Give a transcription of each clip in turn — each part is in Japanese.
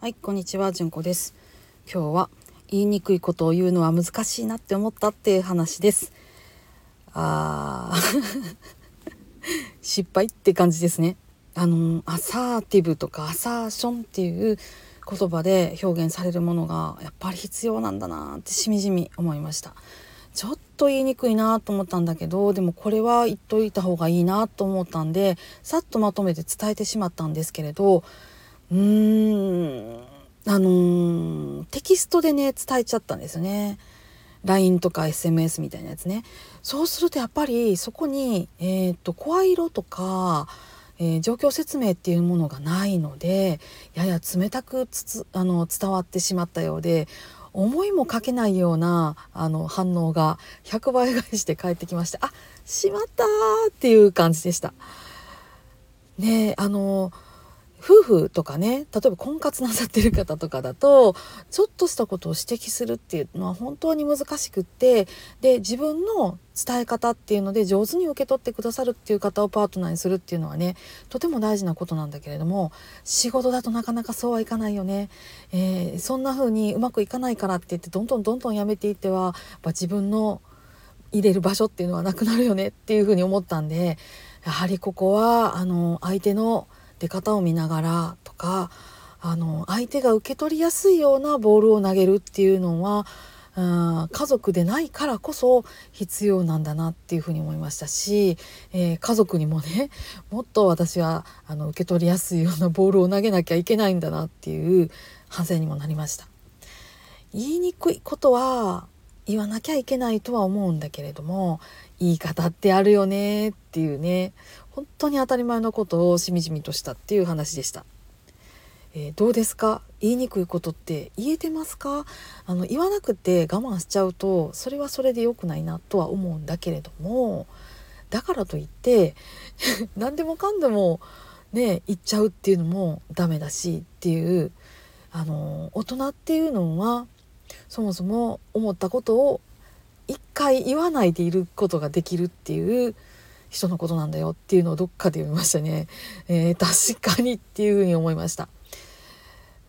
はいこんにちはじゅんこです。今日は言いにくいことを言うのは難しいなって思ったっていう話です。あー 失敗って感じですね。あのアサーティブとかアサーションっていう言葉で表現されるものがやっぱり必要なんだなってしみじみ思いました。ちょっと言いにくいなと思ったんだけどでもこれは言っといた方がいいなと思ったんでさっとまとめて伝えてしまったんですけれどうーん。あのー、テキストでね伝えちゃったんですよね。LINE とか SMS みたいなやつね。そうするとやっぱりそこに、えーと、声色とか、えー、状況説明っていうものがないのでやや冷たくあの伝わってしまったようで思いもかけないようなあの反応が100倍返して返ってきましてあしまったっていう感じでした。ねあのー夫婦とかね例えば婚活なさってる方とかだとちょっとしたことを指摘するっていうのは本当に難しくってで自分の伝え方っていうので上手に受け取ってくださるっていう方をパートナーにするっていうのはねとても大事なことなんだけれども仕事だとなかなかそうはいかないよね、えー、そんな風にうまくいかないからって言ってどんどんどんどんやめていってはやっぱ自分の入れる場所っていうのはなくなるよねっていうふうに思ったんでやはりここはあの相手の出方を見ながらとかあの相手が受け取りやすいようなボールを投げるっていうのはうん家族でないからこそ必要なんだなっていうふうに思いましたし、えー、家族にもね もっと私はあの受け取りやすいようなボールを投げなきゃいけないんだなっていう反省にもなりました。言いにくいことは言わなきゃいけないとは思うんだけれども言い方ってあるよねっていうね。本当に当たり前のことをしみじみとしたっていう話でした。えー、どうですか？言いにくいことって言えてますか？あの言わなくて我慢しちゃうとそれはそれで良くないなとは思うんだけれどもだからといって 何でもかんでもね言っちゃうっていうのもダメだしっていうあの大人っていうのはそもそも思ったことを一回言わないでいることができるっていう人のことなんだよっていうのをどっかで読みましたね、えー、確かにっていうふうに思いました。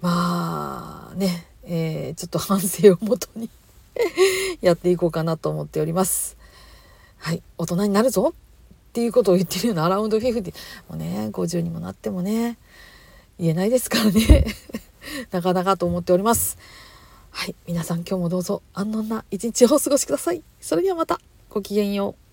まあね、えー、ちょっと反省をもとに やっていこうかなと思っております。はい大人になるぞっていうことを言ってるようなアラウンド50もうね50にもなってもね言えないですからね。なかなかと思っております。はい皆さん今日もどうぞ安穏な一日をお過ごしください。それではまたごきげんよう。